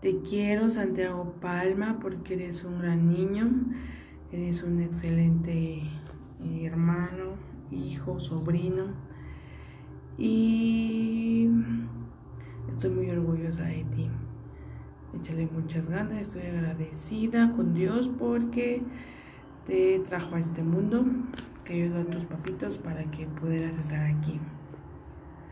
Te quiero, Santiago Palma, porque eres un gran niño, eres un excelente eh, hermano, hijo, sobrino. Y estoy muy orgullosa de ti. Échale muchas ganas, estoy agradecida con Dios porque te trajo a este mundo, que ayudó a tus papitos para que pudieras estar aquí.